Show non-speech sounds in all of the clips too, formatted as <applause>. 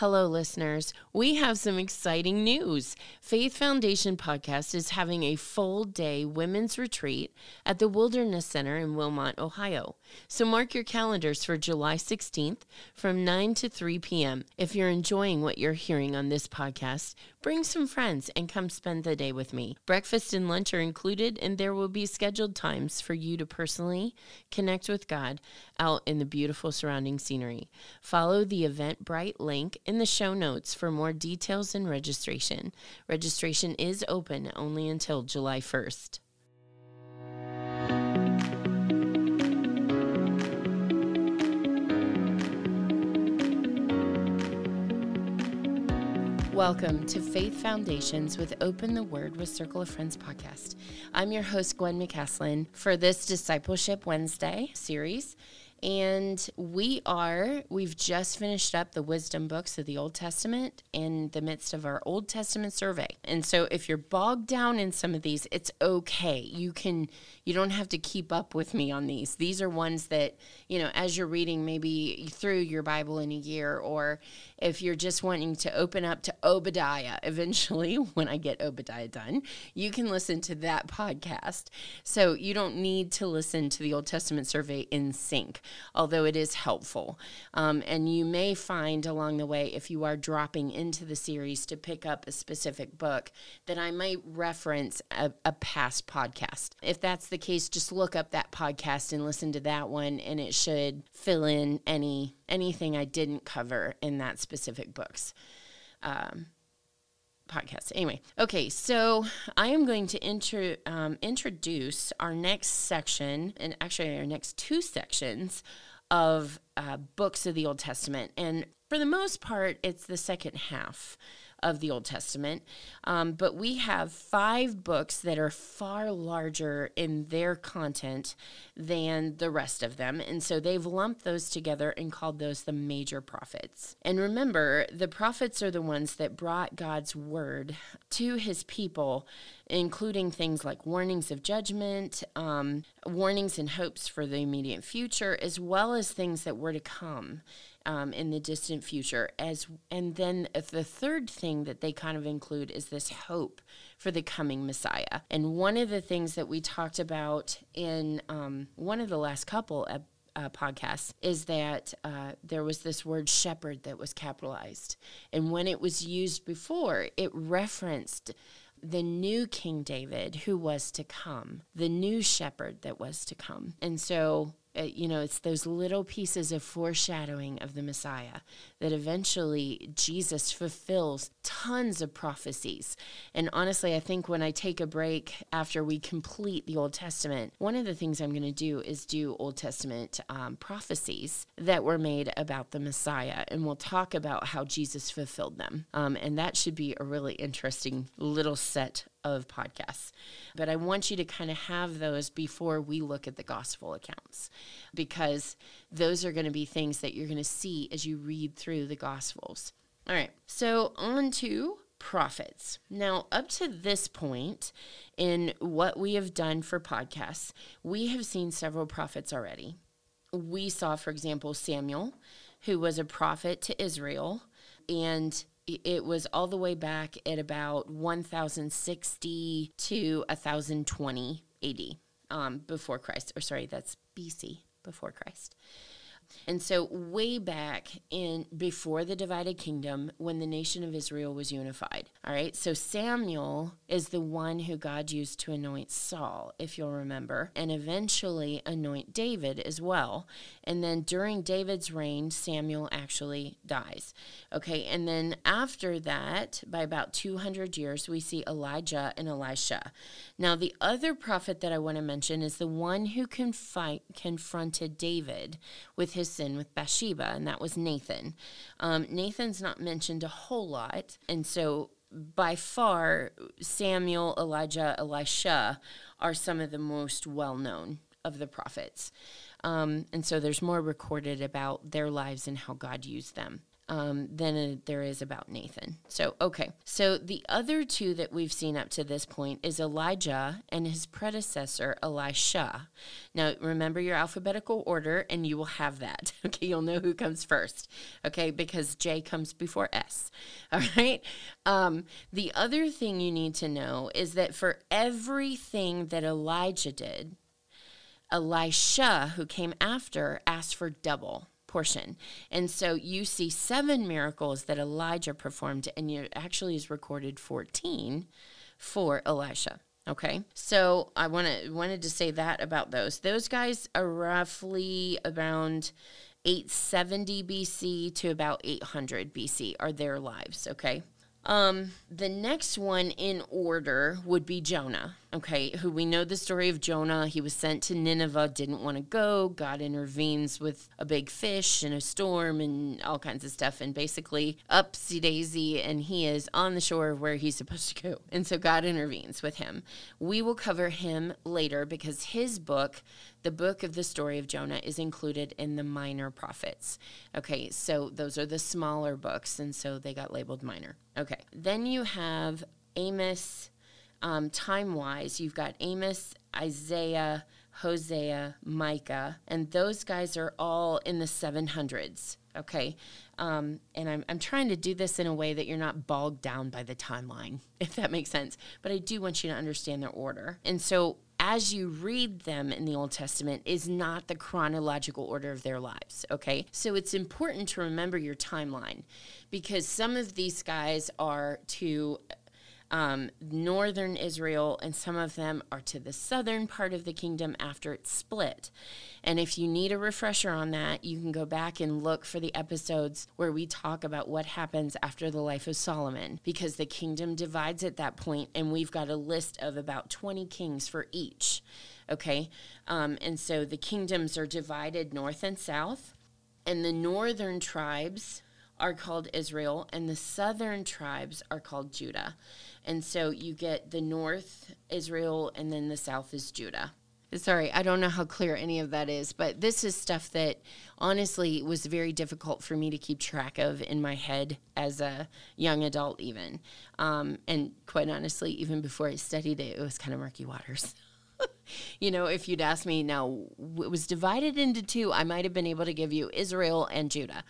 Hello, listeners. We have some exciting news. Faith Foundation Podcast is having a full day women's retreat at the Wilderness Center in Wilmot, Ohio. So mark your calendars for July 16th from 9 to 3 p.m. If you're enjoying what you're hearing on this podcast, bring some friends and come spend the day with me. Breakfast and lunch are included, and there will be scheduled times for you to personally connect with God out in the beautiful surrounding scenery. Follow the Eventbrite link in the show notes for more details and registration. Registration is open only until July 1st. Welcome to Faith Foundations with Open the Word with Circle of Friends podcast. I'm your host, Gwen McCaslin, for this Discipleship Wednesday series. And we are, we've just finished up the wisdom books of the Old Testament in the midst of our Old Testament survey. And so if you're bogged down in some of these, it's okay. You can, you don't have to keep up with me on these. These are ones that, you know, as you're reading maybe through your Bible in a year, or if you're just wanting to open up to Obadiah <laughs> eventually, when I get Obadiah done, you can listen to that podcast. So you don't need to listen to the Old Testament survey in sync although it is helpful. Um, and you may find along the way, if you are dropping into the series to pick up a specific book, that I might reference a, a past podcast. If that's the case, just look up that podcast and listen to that one, and it should fill in any anything I didn't cover in that specific books. Um, podcast. Anyway, okay, so I am going to intro, um, introduce our next section, and actually our next two sections of uh, books of the Old Testament. And for the most part, it's the second half of the Old Testament. Um, but we have five books that are far larger in their content than the rest of them. And so they've lumped those together and called those the major prophets. And remember, the prophets are the ones that brought God's word to his people including things like warnings of judgment, um, warnings and hopes for the immediate future, as well as things that were to come um, in the distant future. As and then the third thing that they kind of include is this hope for the coming Messiah. And one of the things that we talked about in um, one of the last couple uh, podcasts is that uh, there was this word shepherd that was capitalized. And when it was used before, it referenced the new King David who was to come, the new shepherd that was to come. And so uh, you know, it's those little pieces of foreshadowing of the Messiah that eventually Jesus fulfills tons of prophecies. And honestly, I think when I take a break after we complete the Old Testament, one of the things I'm going to do is do Old Testament um, prophecies that were made about the Messiah. And we'll talk about how Jesus fulfilled them. Um, and that should be a really interesting little set of podcasts. But I want you to kind of have those before we look at the gospel accounts because those are going to be things that you're going to see as you read through the gospels. All right, so on to prophets. Now, up to this point in what we have done for podcasts, we have seen several prophets already. We saw, for example, Samuel, who was a prophet to Israel, and it was all the way back at about 1060 to 1020 AD um, before Christ, or sorry, that's BC before Christ. And so, way back in before the divided kingdom, when the nation of Israel was unified. All right. So, Samuel is the one who God used to anoint Saul, if you'll remember, and eventually anoint David as well. And then during David's reign, Samuel actually dies. Okay. And then after that, by about 200 years, we see Elijah and Elisha. Now, the other prophet that I want to mention is the one who confi- confronted David with his sin with Bathsheba, and that was Nathan. Um, Nathan's not mentioned a whole lot, and so by far, Samuel, Elijah, Elisha are some of the most well known of the prophets. Um, and so there's more recorded about their lives and how God used them. Um, than uh, there is about Nathan. So, okay. So, the other two that we've seen up to this point is Elijah and his predecessor, Elisha. Now, remember your alphabetical order, and you will have that. <laughs> Okay, you'll know who comes first. Okay, because J comes before S. <laughs> All right. Um, the other thing you need to know is that for everything that Elijah did, Elisha, who came after, asked for double portion. And so you see seven miracles that Elijah performed, and you actually is recorded 14 for Elisha. Okay, so I wanted wanted to say that about those. Those guys are roughly around 870 BC to about 800 BC are their lives. Okay, um, the next one in order would be Jonah, okay, who we know the story of Jonah. He was sent to Nineveh, didn't want to go. God intervenes with a big fish and a storm and all kinds of stuff, and basically upsy daisy, and he is on the shore of where he's supposed to go. And so God intervenes with him. We will cover him later because his book, the book of the story of Jonah is included in the minor prophets. Okay, so those are the smaller books, and so they got labeled minor. Okay, then you have Amos, um, time wise, you've got Amos, Isaiah, Hosea, Micah, and those guys are all in the 700s. Okay. Um, and I'm, I'm trying to do this in a way that you're not bogged down by the timeline, <laughs> if that makes sense. But I do want you to understand their order. And so as you read them in the Old Testament is not the chronological order of their lives, okay? So it's important to remember your timeline because some of these guys are to um, northern Israel, and some of them are to the southern part of the kingdom after it's split. And if you need a refresher on that, you can go back and look for the episodes where we talk about what happens after the life of Solomon, because the kingdom divides at that point, and we've got a list of about 20 kings for each. Okay, um, and so the kingdoms are divided north and south, and the northern tribes are called Israel, and the southern tribes are called Judah. And so you get the north, Israel, and then the south is Judah. Sorry, I don't know how clear any of that is, but this is stuff that honestly was very difficult for me to keep track of in my head as a young adult, even. Um, and quite honestly, even before I studied it, it was kind of murky waters. <laughs> you know, if you'd asked me now, it was divided into two, I might have been able to give you Israel and Judah,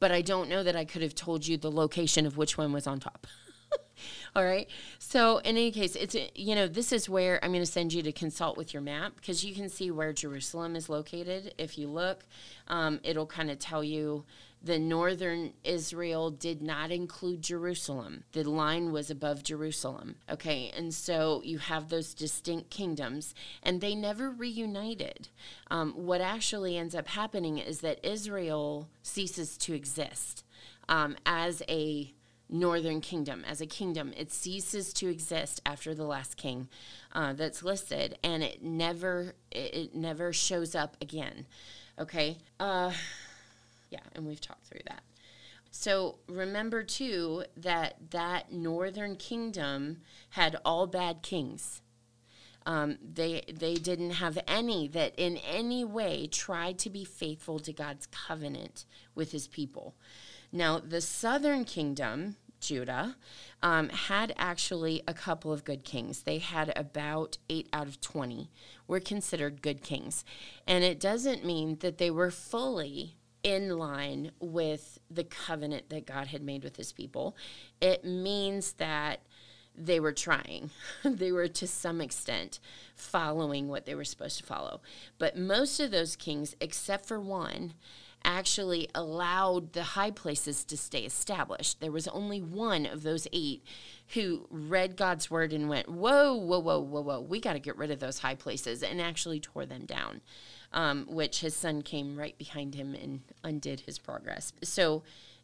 but I don't know that I could have told you the location of which one was on top. <laughs> All right. So in any case, it's you know this is where I'm going to send you to consult with your map because you can see where Jerusalem is located. If you look, um, it'll kind of tell you the northern Israel did not include Jerusalem. The line was above Jerusalem. Okay, and so you have those distinct kingdoms, and they never reunited. Um, what actually ends up happening is that Israel ceases to exist um, as a northern kingdom as a kingdom it ceases to exist after the last king uh, that's listed and it never it, it never shows up again okay uh, yeah and we've talked through that so remember too that that northern kingdom had all bad kings um, they they didn't have any that in any way tried to be faithful to God's covenant with His people. Now, the southern kingdom, Judah, um, had actually a couple of good kings. They had about eight out of 20 were considered good kings. And it doesn't mean that they were fully in line with the covenant that God had made with his people. It means that they were trying. <laughs> they were to some extent following what they were supposed to follow. But most of those kings, except for one, actually allowed the high places to stay established. There was only one of those eight who read God's word and went, Whoa, whoa, whoa, whoa, whoa, we got to get rid of those high places, and actually tore them down, um, which his son came right behind him and undid his progress. So,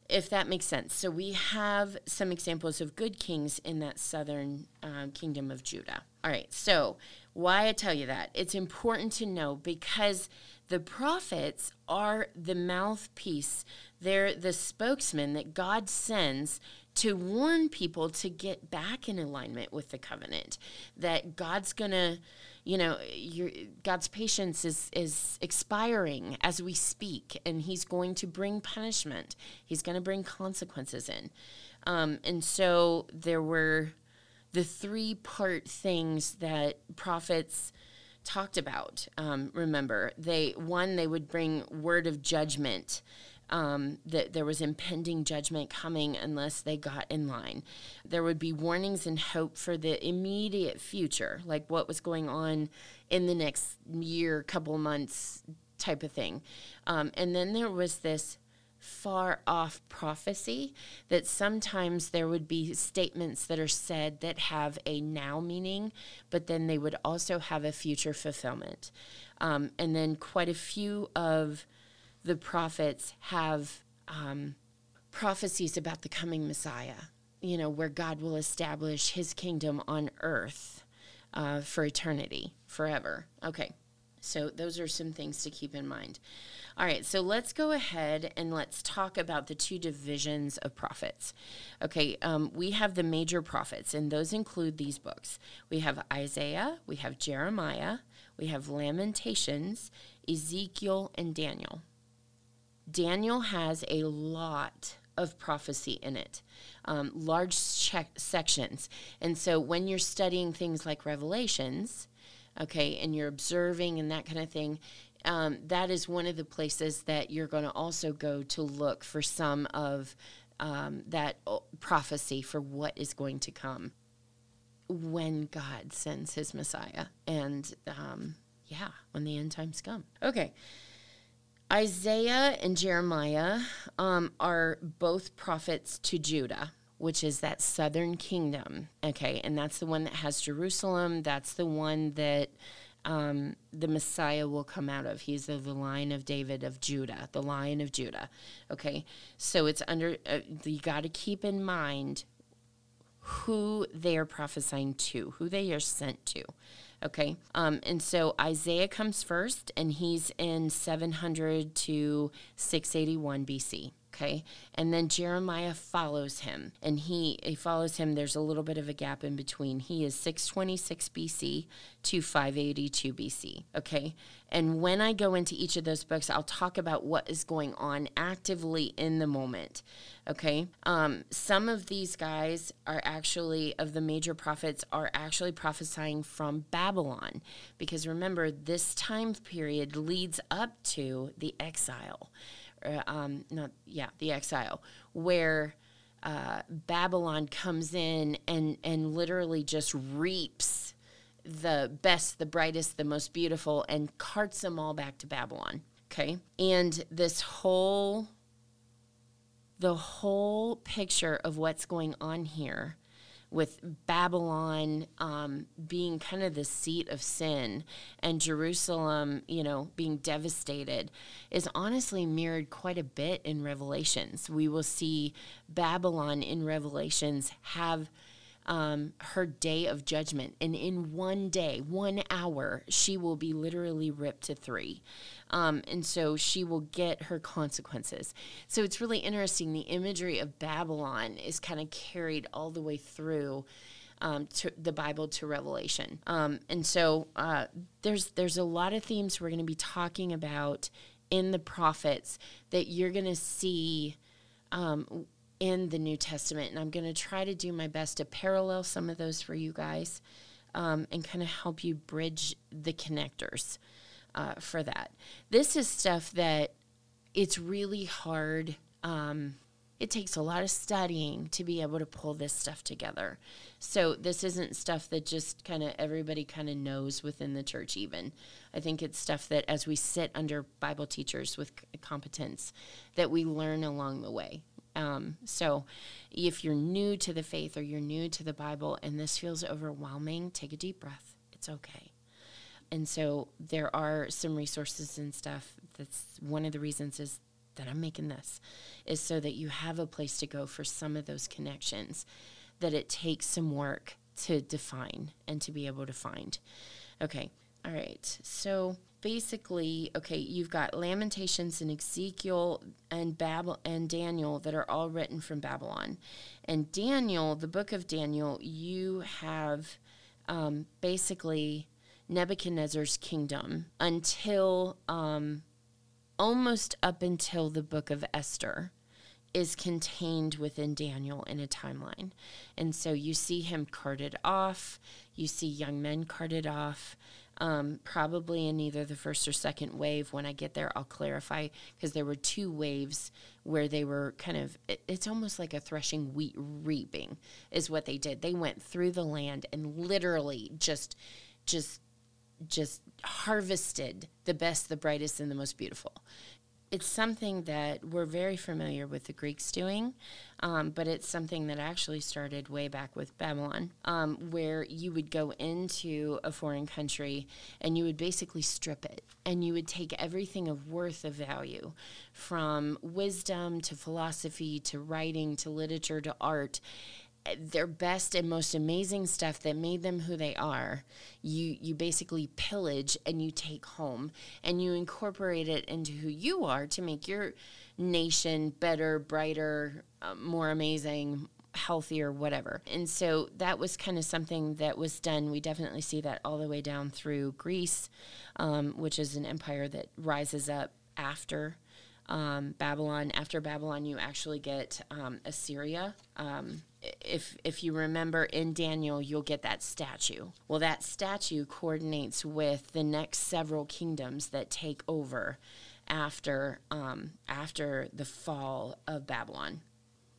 if that makes sense. So, we have some examples of good kings in that southern um, kingdom of Judah. All right, so why I tell you that? It's important to know because the prophets are the mouthpiece, they're the spokesman that God sends to warn people to get back in alignment with the covenant, that God's going to you know your god's patience is is expiring as we speak and he's going to bring punishment. He's going to bring consequences in. Um, and so there were the three part things that prophets talked about um, remember. They one they would bring word of judgment um, that there was impending judgment coming unless they got in line. There would be warnings and hope for the immediate future, like what was going on in the next year, couple months type of thing. Um, and then there was this far off prophecy that sometimes there would be statements that are said that have a now meaning, but then they would also have a future fulfillment. Um, and then quite a few of the prophets have um, prophecies about the coming Messiah, you know, where God will establish his kingdom on earth uh, for eternity, forever. Okay, so those are some things to keep in mind. All right, so let's go ahead and let's talk about the two divisions of prophets. Okay, um, we have the major prophets, and those include these books. We have Isaiah, we have Jeremiah, we have Lamentations, Ezekiel, and Daniel. Daniel has a lot of prophecy in it, um, large sections. And so when you're studying things like Revelations, okay, and you're observing and that kind of thing, um, that is one of the places that you're going to also go to look for some of um, that prophecy for what is going to come when God sends his Messiah. And um, yeah, when the end times come. Okay. Isaiah and Jeremiah um, are both prophets to Judah, which is that southern kingdom. Okay, and that's the one that has Jerusalem. That's the one that um, the Messiah will come out of. He's of the line of David of Judah, the Lion of Judah. Okay, so it's under, uh, you got to keep in mind who they are prophesying to, who they are sent to. Okay. Um, and so Isaiah comes first, and he's in 700 to 681 BC. Okay. And then Jeremiah follows him and he, he follows him. There's a little bit of a gap in between. He is 626 BC to 582 BC. Okay. And when I go into each of those books, I'll talk about what is going on actively in the moment. Okay. Um, some of these guys are actually, of the major prophets, are actually prophesying from Babylon. Because remember, this time period leads up to the exile um, not yeah, the exile, where uh, Babylon comes in and and literally just reaps the best, the brightest, the most beautiful, and carts them all back to Babylon. Okay, and this whole the whole picture of what's going on here with Babylon um, being kind of the seat of sin and Jerusalem, you know, being devastated is honestly mirrored quite a bit in Revelations. We will see Babylon in Revelations have um, her day of judgment. And in one day, one hour, she will be literally ripped to three. Um, and so she will get her consequences. So it's really interesting. The imagery of Babylon is kind of carried all the way through. Um, to the Bible to Revelation, um, and so uh, there's there's a lot of themes we're going to be talking about in the prophets that you're going to see um, in the New Testament. And I'm going to try to do my best to parallel some of those for you guys um, and kind of help you bridge the connectors uh, for that. This is stuff that it's really hard. Um, it takes a lot of studying to be able to pull this stuff together. So this isn't stuff that just kind of everybody kind of knows within the church even. I think it's stuff that as we sit under Bible teachers with competence that we learn along the way. Um, so, if you're new to the faith or you're new to the Bible and this feels overwhelming, take a deep breath. It's okay. And so, there are some resources and stuff. That's one of the reasons is that I'm making this, is so that you have a place to go for some of those connections that it takes some work to define and to be able to find. Okay. All right. So, basically okay you've got lamentations and ezekiel and babel and daniel that are all written from babylon and daniel the book of daniel you have um, basically nebuchadnezzar's kingdom until um, almost up until the book of esther is contained within Daniel in a timeline. And so you see him carted off, you see young men carted off, um, probably in either the first or second wave. When I get there, I'll clarify because there were two waves where they were kind of, it, it's almost like a threshing wheat reaping, is what they did. They went through the land and literally just, just, just harvested the best, the brightest, and the most beautiful it's something that we're very familiar with the Greeks doing, um, but it's something that actually started way back with Babylon, um, where you would go into a foreign country and you would basically strip it and you would take everything of worth of value from wisdom to philosophy to writing to literature to art their best and most amazing stuff that made them who they are you you basically pillage and you take home and you incorporate it into who you are to make your nation better brighter uh, more amazing healthier whatever and so that was kind of something that was done we definitely see that all the way down through greece um, which is an empire that rises up after um, Babylon. After Babylon, you actually get um, Assyria. If if you remember in Daniel, you'll get that statue. Well, that statue coordinates with the next several kingdoms that take over after um, after the fall of Babylon.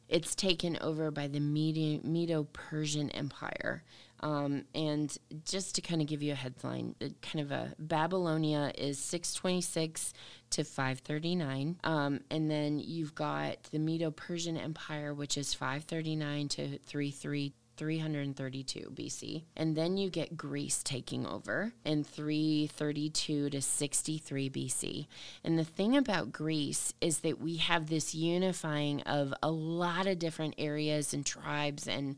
It's taken over by the Medo Persian Empire. Um, and just to kind of give you a headline, uh, kind of a Babylonia is 626 to 539. Um, and then you've got the Medo Persian Empire, which is 539 to 33 332 BC. And then you get Greece taking over in 332 to 63 BC. And the thing about Greece is that we have this unifying of a lot of different areas and tribes and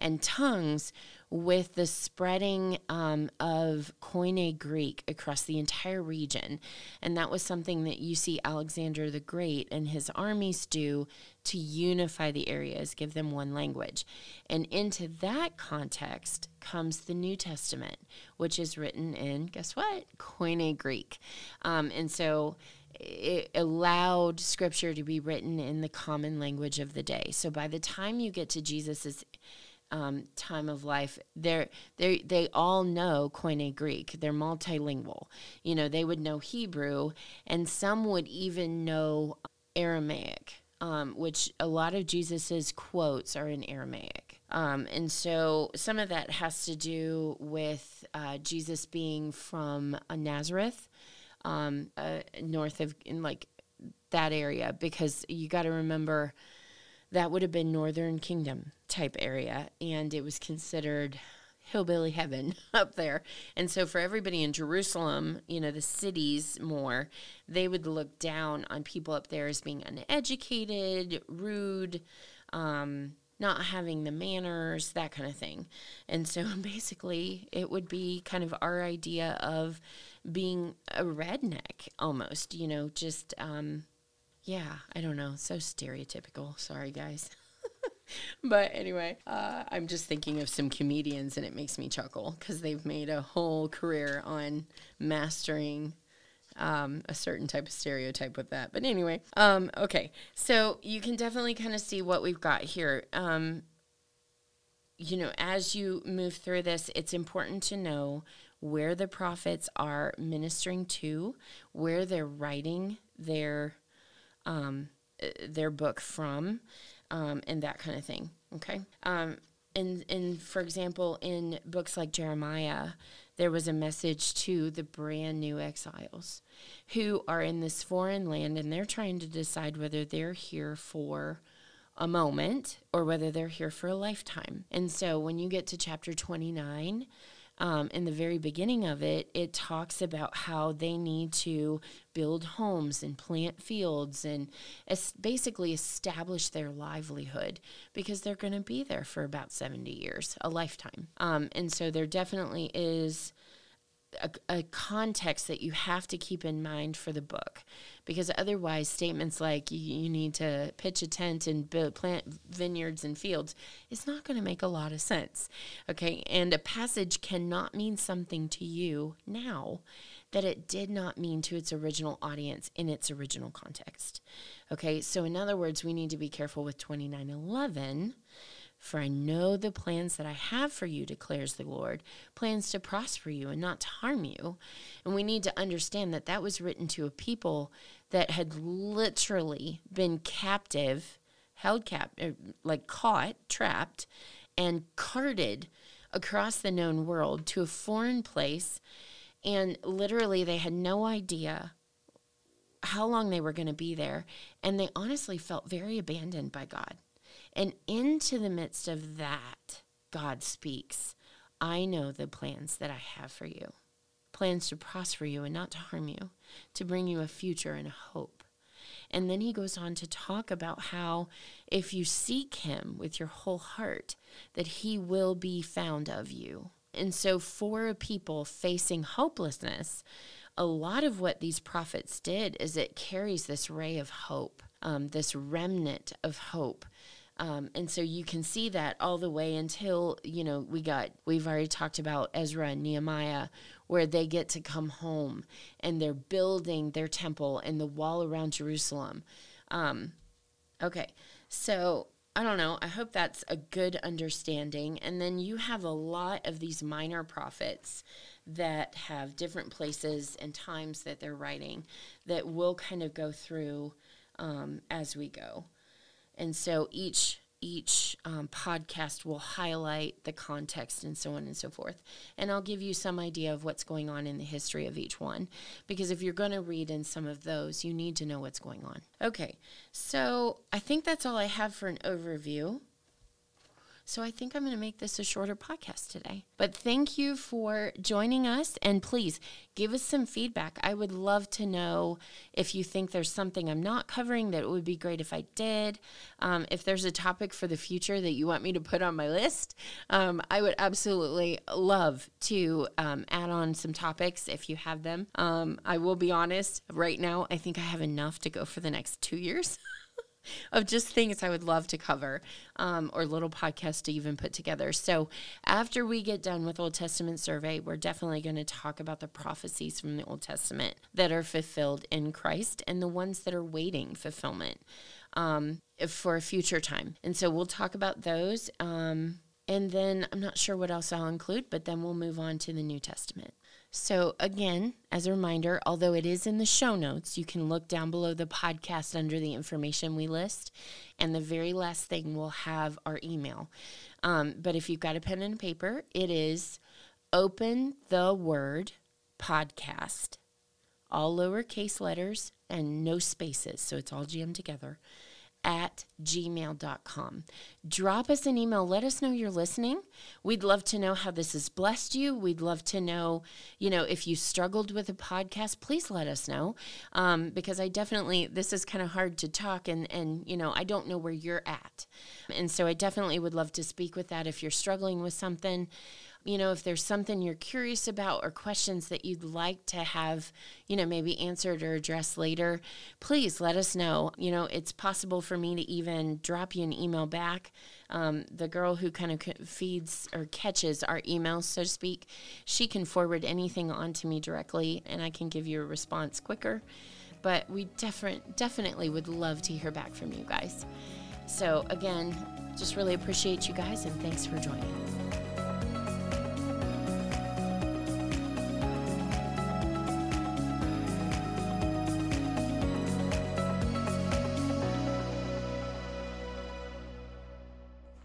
and tongues with the spreading um, of Koine Greek across the entire region. And that was something that you see Alexander the Great and his armies do to unify the areas, give them one language. And into that context comes the New Testament, which is written in, guess what? Koine Greek. Um, and so it allowed scripture to be written in the common language of the day. So by the time you get to Jesus's um, time of life, they're, they they all know Koine Greek. They're multilingual. You know, they would know Hebrew, and some would even know Aramaic, um, which a lot of Jesus's quotes are in Aramaic. Um, and so some of that has to do with uh, Jesus being from uh, Nazareth, um, uh, north of in like that area, because you got to remember that would have been Northern Kingdom type area, and it was considered hillbilly heaven <laughs> up there. And so for everybody in Jerusalem, you know, the cities more, they would look down on people up there as being uneducated, rude, um, not having the manners, that kind of thing. And so <laughs> basically, it would be kind of our idea of being a redneck almost, you know, just um, yeah, I don't know. So stereotypical. Sorry, guys. <laughs> but anyway, uh, I'm just thinking of some comedians and it makes me chuckle because they've made a whole career on mastering um, a certain type of stereotype with that. But anyway, um, okay. So you can definitely kind of see what we've got here. Um, you know, as you move through this, it's important to know where the prophets are ministering to, where they're writing their um, uh, their book from, um, and that kind of thing. Okay. Um, and, and for example, in books like Jeremiah, there was a message to the brand new exiles who are in this foreign land and they're trying to decide whether they're here for a moment or whether they're here for a lifetime. And so when you get to chapter 29, um, in the very beginning of it, it talks about how they need to build homes and plant fields and es- basically establish their livelihood because they're going to be there for about 70 years, a lifetime. Um, and so there definitely is a, a, context that you have to keep in mind for the book. Because otherwise statements like you, you need to pitch a tent and build, plant vineyards and fields is not going to make a lot of sense okay? And a passage cannot mean something to you now that it did not mean to its original audience in its original context okay? So in other words we need to be careful with 2911 for I know the plans that I have for you, declares the Lord plans to prosper you and not to harm you. And we need to understand that that was written to a people that had literally been captive, held cap, er, like caught, trapped, and carted across the known world to a foreign place. And literally, they had no idea how long they were going to be there. And they honestly felt very abandoned by God. And into the midst of that, God speaks I know the plans that I have for you plans to prosper you and not to harm you, to bring you a future and a hope. And then he goes on to talk about how if you seek him with your whole heart, that he will be found of you. And so, for people facing hopelessness, a lot of what these prophets did is it carries this ray of hope, um, this remnant of hope um, and so you can see that all the way until, you know, we got, we've already talked about Ezra and Nehemiah, where they get to come home and they're building their temple and the wall around Jerusalem. Um, okay, so I don't know. I hope that's a good understanding. And then you have a lot of these minor prophets that have different places and times that they're writing that we'll kind of go through um, as we go. And so each each um, podcast will highlight the context and so on and so forth. And I'll give you some idea of what's going on in the history of each one. Because if you're going to read in some of those, you need to know what's going on. Okay, so I think that's all I have for an overview. So I think I'm going to make this a shorter podcast today. But thank you for joining us. And please give us some feedback. I would love to know if you think there's something I'm not covering that it would be great if I did. Um, if there's a topic for the future that you want me to put on my list, um, I would absolutely love to um, add on some topics if you have them. Um, I will be honest, right now, I think I have enough to go for the next two years. <laughs> of just things I would love to cover um, or little podcasts to even put together. So, after we get done with Old Testament survey, we're definitely going to talk about the prophecies from the Old Testament that are fulfilled in Christ and the ones that are waiting fulfillment um, for a future time. And so, we'll talk about those. Um, and then I'm not sure what else I'll include, but then we'll move on to the New Testament. So, again, as a reminder, although it is in the show notes, you can look down below the podcast under the information we list. And the very last thing will have our email. Um, but if you've got a pen and paper, it is open the word podcast, all lowercase letters and no spaces. So it's all jammed together at gmail.com. Drop us an email. Let us know you're listening. We'd love to know how this has blessed you. We'd love to know, you know, if you struggled with a podcast, please let us know. Um, because I definitely, this is kind of hard to talk and, and, you know, I don't know where you're at. And so I definitely would love to speak with that if you're struggling with something you know, if there's something you're curious about or questions that you'd like to have, you know, maybe answered or addressed later, please let us know. You know, it's possible for me to even drop you an email back. Um, the girl who kind of feeds or catches our emails, so to speak, she can forward anything on to me directly and I can give you a response quicker. But we definitely definitely would love to hear back from you guys. So, again, just really appreciate you guys and thanks for joining.